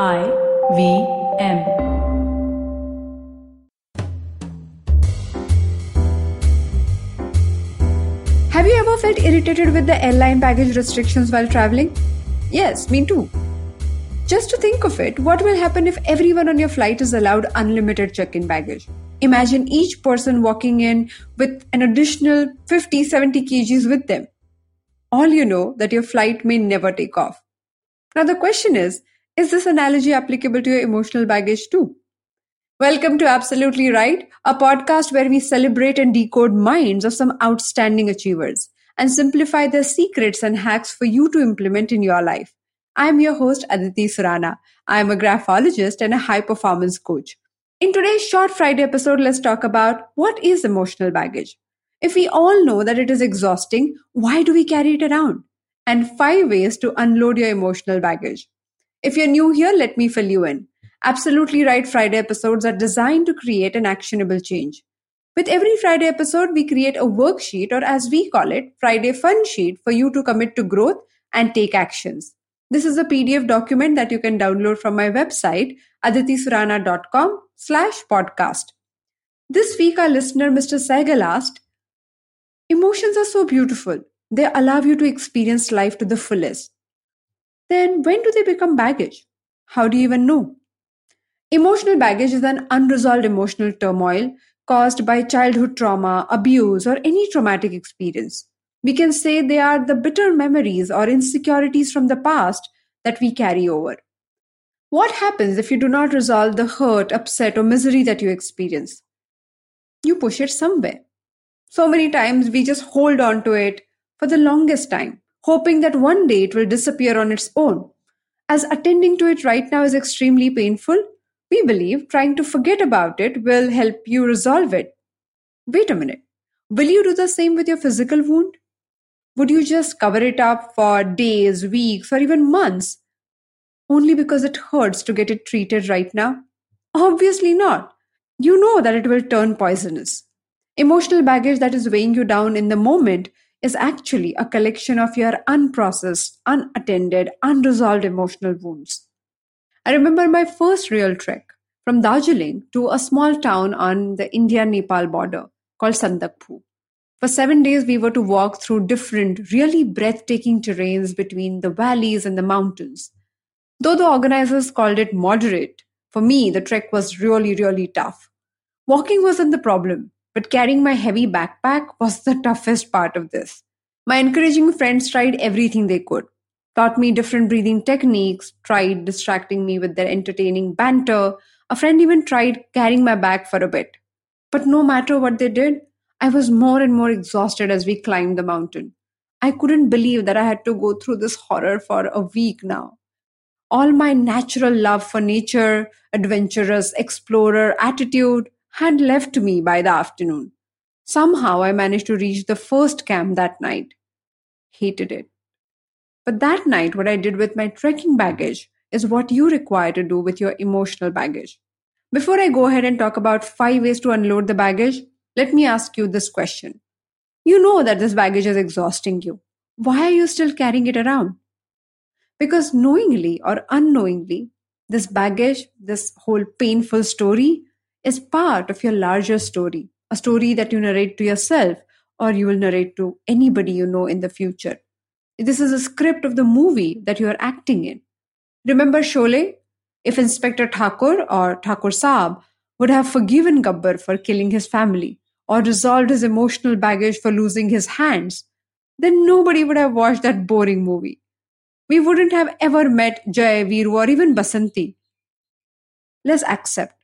I V M. Have you ever felt irritated with the airline baggage restrictions while traveling? Yes, me too. Just to think of it, what will happen if everyone on your flight is allowed unlimited check in baggage? Imagine each person walking in with an additional 50 70 kgs with them. All you know that your flight may never take off. Now, the question is is this analogy applicable to your emotional baggage too? Welcome to Absolutely Write, a podcast where we celebrate and decode minds of some outstanding achievers and simplify their secrets and hacks for you to implement in your life. I'm your host, Aditi Surana. I'm a graphologist and a high performance coach. In today's short Friday episode, let's talk about what is emotional baggage. If we all know that it is exhausting, why do we carry it around? And five ways to unload your emotional baggage. If you're new here, let me fill you in. Absolutely Write Friday episodes are designed to create an actionable change. With every Friday episode, we create a worksheet, or as we call it, Friday Fun Sheet, for you to commit to growth and take actions. This is a PDF document that you can download from my website, aditisurana.com slash podcast. This week, our listener, Mr. Sehgal asked, Emotions are so beautiful. They allow you to experience life to the fullest then when do they become baggage? How do you even know? Emotional baggage is an unresolved emotional turmoil caused by childhood trauma, abuse, or any traumatic experience. We can say they are the bitter memories or insecurities from the past that we carry over. What happens if you do not resolve the hurt, upset, or misery that you experience? You push it somewhere. So many times we just hold on to it for the longest time hoping that one day it will disappear on its own. As attending to it right now is extremely painful, we believe trying to forget about it will help you resolve it. Wait a minute. Will you do the same with your physical wound? Would you just cover it up for days, weeks, or even months only because it hurts to get it treated right now? Obviously not. You know that it will turn poisonous. Emotional baggage that is weighing you down in the moment is actually a collection of your unprocessed, unattended, unresolved emotional wounds. I remember my first real trek from Darjeeling to a small town on the India Nepal border called Sandakphu. For seven days, we were to walk through different, really breathtaking terrains between the valleys and the mountains. Though the organizers called it moderate, for me, the trek was really, really tough. Walking wasn't the problem. But carrying my heavy backpack was the toughest part of this. My encouraging friends tried everything they could, taught me different breathing techniques, tried distracting me with their entertaining banter. A friend even tried carrying my bag for a bit. But no matter what they did, I was more and more exhausted as we climbed the mountain. I couldn't believe that I had to go through this horror for a week now. All my natural love for nature, adventurous explorer attitude, had left me by the afternoon. Somehow I managed to reach the first camp that night. Hated it. But that night, what I did with my trekking baggage is what you require to do with your emotional baggage. Before I go ahead and talk about five ways to unload the baggage, let me ask you this question. You know that this baggage is exhausting you. Why are you still carrying it around? Because knowingly or unknowingly, this baggage, this whole painful story, is part of your larger story, a story that you narrate to yourself or you will narrate to anybody you know in the future. This is a script of the movie that you are acting in. Remember Sholay? If Inspector Thakur or Thakur Saab would have forgiven Gabbar for killing his family or resolved his emotional baggage for losing his hands, then nobody would have watched that boring movie. We wouldn't have ever met Jay, Veeru, or even Basanti. Let's accept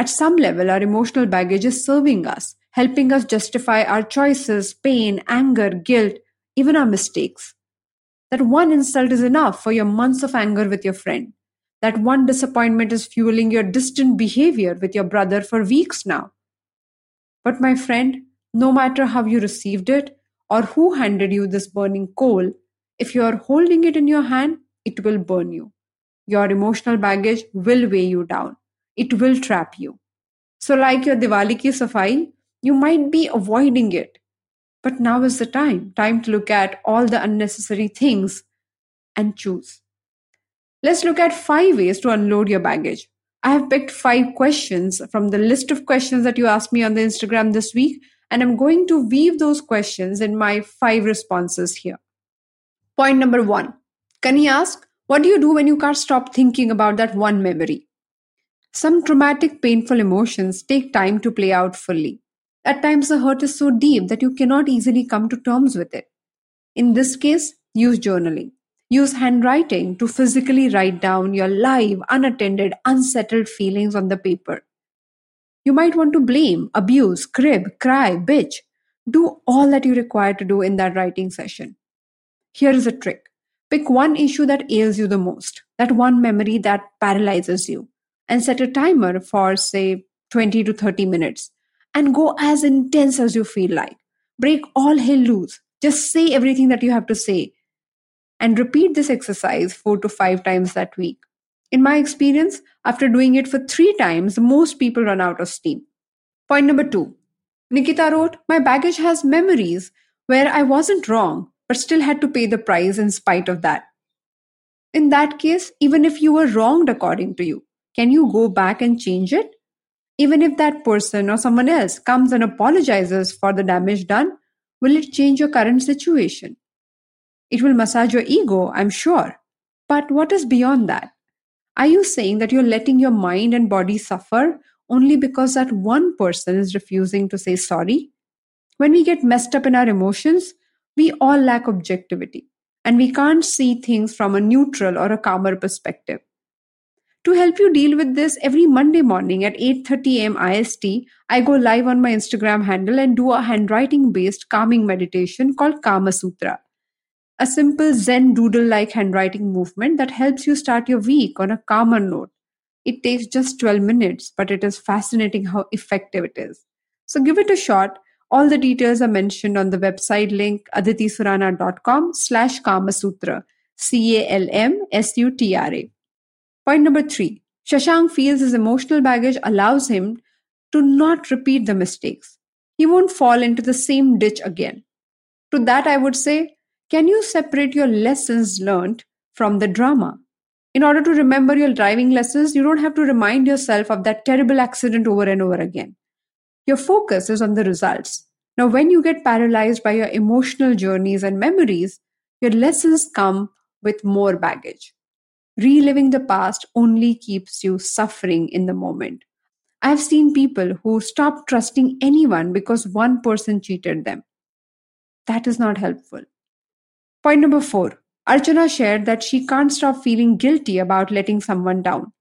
at some level, our emotional baggage is serving us, helping us justify our choices, pain, anger, guilt, even our mistakes. That one insult is enough for your months of anger with your friend. That one disappointment is fueling your distant behavior with your brother for weeks now. But, my friend, no matter how you received it or who handed you this burning coal, if you are holding it in your hand, it will burn you. Your emotional baggage will weigh you down it will trap you. So, like your Diwali ki safai, you might be avoiding it. But now is the time, time to look at all the unnecessary things and choose. Let's look at five ways to unload your baggage. I have picked five questions from the list of questions that you asked me on the Instagram this week, and I'm going to weave those questions in my five responses here. Point number one Kani ask, What do you do when you can't stop thinking about that one memory? Some traumatic, painful emotions take time to play out fully. At times, the hurt is so deep that you cannot easily come to terms with it. In this case, use journaling. Use handwriting to physically write down your live, unattended, unsettled feelings on the paper. You might want to blame, abuse, crib, cry, bitch. Do all that you require to do in that writing session. Here is a trick pick one issue that ails you the most, that one memory that paralyzes you, and set a timer for, say, 20 to 30 minutes and go as intense as you feel like. Break all hell loose. Just say everything that you have to say and repeat this exercise four to five times that week. In my experience, after doing it for three times, most people run out of steam. Point number two Nikita wrote, My baggage has memories where I wasn't wrong, but still had to pay the price in spite of that. In that case, even if you were wronged according to you, can you go back and change it? Even if that person or someone else comes and apologizes for the damage done, will it change your current situation? It will massage your ego, I'm sure. But what is beyond that? Are you saying that you're letting your mind and body suffer only because that one person is refusing to say sorry? When we get messed up in our emotions, we all lack objectivity and we can't see things from a neutral or a calmer perspective. To help you deal with this, every Monday morning at 8:30 a.m. IST, I go live on my Instagram handle and do a handwriting based calming meditation called Calm Sutra a simple Zen doodle like handwriting movement that helps you start your week on a calmer note. It takes just 12 minutes, but it is fascinating how effective it is. So give it a shot. All the details are mentioned on the website link aditisurana.com slash Calmsutra, C-A-L-M-S-U-T-R-A. Point number three, Shashank feels his emotional baggage allows him to not repeat the mistakes. He won't fall into the same ditch again. To that, I would say, can you separate your lessons learned from the drama? In order to remember your driving lessons, you don't have to remind yourself of that terrible accident over and over again. Your focus is on the results. Now, when you get paralyzed by your emotional journeys and memories, your lessons come with more baggage. Reliving the past only keeps you suffering in the moment. I've seen people who stop trusting anyone because one person cheated them. That is not helpful. Point number four Archana shared that she can't stop feeling guilty about letting someone down.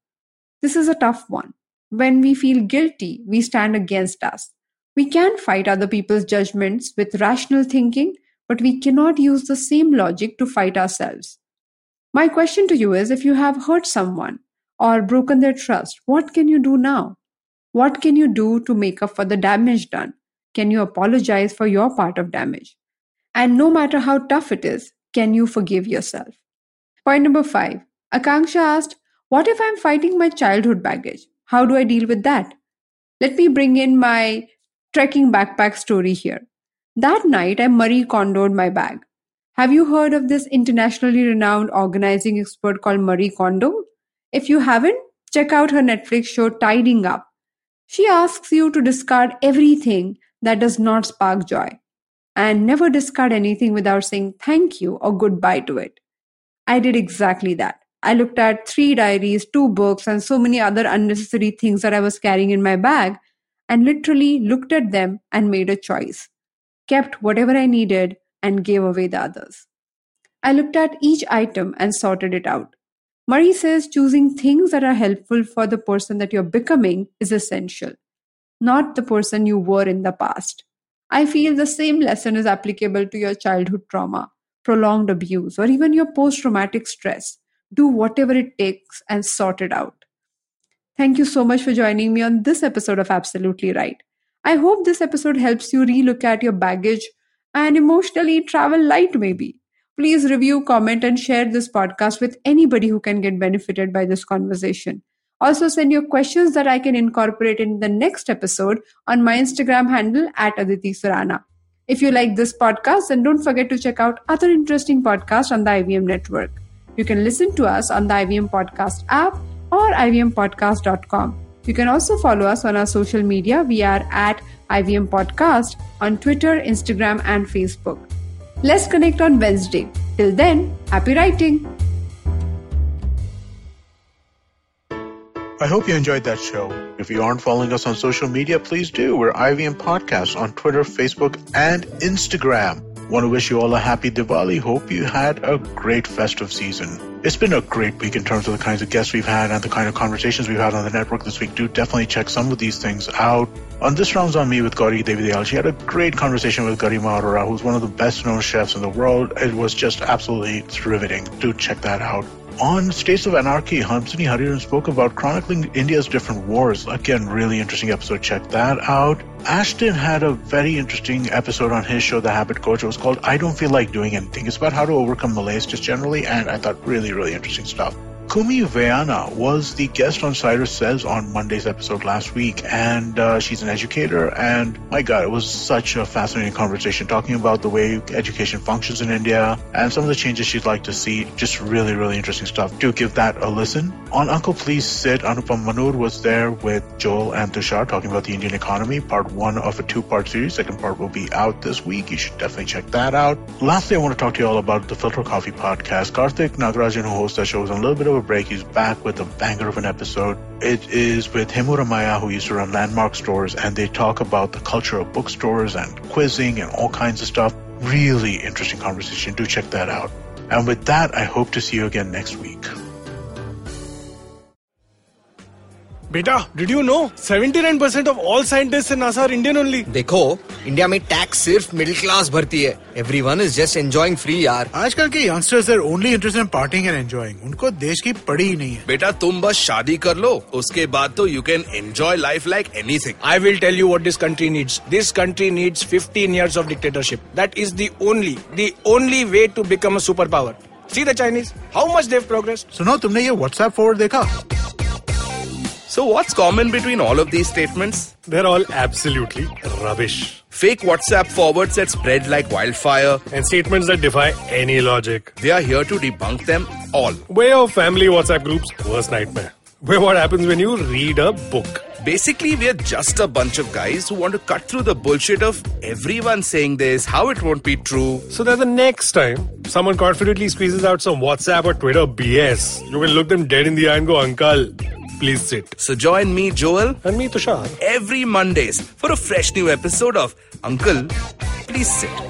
This is a tough one. When we feel guilty, we stand against us. We can fight other people's judgments with rational thinking, but we cannot use the same logic to fight ourselves. My question to you is if you have hurt someone or broken their trust, what can you do now? What can you do to make up for the damage done? Can you apologize for your part of damage? And no matter how tough it is, can you forgive yourself? Point number five Akanksha asked, What if I'm fighting my childhood baggage? How do I deal with that? Let me bring in my trekking backpack story here. That night, I Marie Kondoed my bag. Have you heard of this internationally renowned organizing expert called Marie Kondo? If you haven't, check out her Netflix show Tidying Up. She asks you to discard everything that does not spark joy and never discard anything without saying thank you or goodbye to it. I did exactly that. I looked at three diaries, two books, and so many other unnecessary things that I was carrying in my bag and literally looked at them and made a choice. Kept whatever I needed and gave away the others. I looked at each item and sorted it out. Marie says choosing things that are helpful for the person that you're becoming is essential, not the person you were in the past. I feel the same lesson is applicable to your childhood trauma, prolonged abuse, or even your post traumatic stress. Do whatever it takes and sort it out. Thank you so much for joining me on this episode of Absolutely Write. I hope this episode helps you relook at your baggage and emotionally travel light, maybe. Please review, comment, and share this podcast with anybody who can get benefited by this conversation. Also, send your questions that I can incorporate in the next episode on my Instagram handle at Aditi Surana. If you like this podcast, then don't forget to check out other interesting podcasts on the IVM network. You can listen to us on the IVM Podcast app or ivmpodcast.com. You can also follow us on our social media. We are at IVM Podcast on Twitter, Instagram, and Facebook. Let's connect on Wednesday. Till then, happy writing! I hope you enjoyed that show. If you aren't following us on social media, please do. We're IVM Podcast on Twitter, Facebook, and Instagram. Want to wish you all a happy Diwali. Hope you had a great festive season. It's been a great week in terms of the kinds of guests we've had and the kind of conversations we've had on the network this week. Do definitely check some of these things out. On this rounds on me with Gauri Devidayal, she had a great conversation with Garima Arora, who's one of the best known chefs in the world. It was just absolutely riveting. Do check that out. On States of Anarchy, Hamsini Hariharan spoke about chronicling India's different wars. Again, really interesting episode. Check that out. Ashdin had a very interesting episode on his show, The Habit Coach. It was called I Don't Feel Like Doing Anything. It's about how to overcome malaise just generally, and I thought really, really interesting stuff. Kumi Vayana was the guest on Cyrus Says on Monday's episode last week, and uh, she's an educator. And my God, it was such a fascinating conversation talking about the way education functions in India and some of the changes she'd like to see. Just really, really interesting stuff. Do give that a listen. On Uncle Please Sit, Anupam Manur was there with Joel and Tushar talking about the Indian economy, part one of a two part series. Second part will be out this week. You should definitely check that out. Lastly, I want to talk to you all about the Filter Coffee podcast. Karthik Nagarajan, who hosts that show, on a little bit of a break. He's back with a banger of an episode. It is with Hemu Ramaiah, who used to run Landmark Stores, and they talk about the culture of bookstores and quizzing and all kinds of stuff. Really interesting conversation. Do check that out. And with that, I hope to see you again next week. बेटा did you know 79% of all scientist in NASA are Indian only देखो India में tax सिर्फ़ middle class भरती है। Everyone is just enjoying free यार। आजकल के youngsters are only interested in partying and enjoying उनको देश की पड़ी ही नहीं है। बेटा तुम बस शादी कर लो उसके बाद तो you can enjoy life like anything I will tell you what this country needs this country needs 15 years of dictatorship that is the only the only way to become a superpower see the chinese? How much they've progressed? सुनो तुमने ये WhatsApp forward देखा? So what's common between all of these statements? They're all absolutely rubbish. Fake WhatsApp forwards that spread like wildfire. And statements that defy any logic. We are here to debunk them all. Where your family WhatsApp groups, worst nightmare. Where what happens when you read a book. Basically, we're just a bunch of guys who want to cut through the bullshit of everyone saying this, how it won't be true. So that the next time someone confidently squeezes out some WhatsApp or Twitter BS, you can look them dead in the eye and go, Uncle, please sit. So join me, Joel, And me, Tushar. every Mondays for a fresh new episode of Uncle, Please Sit.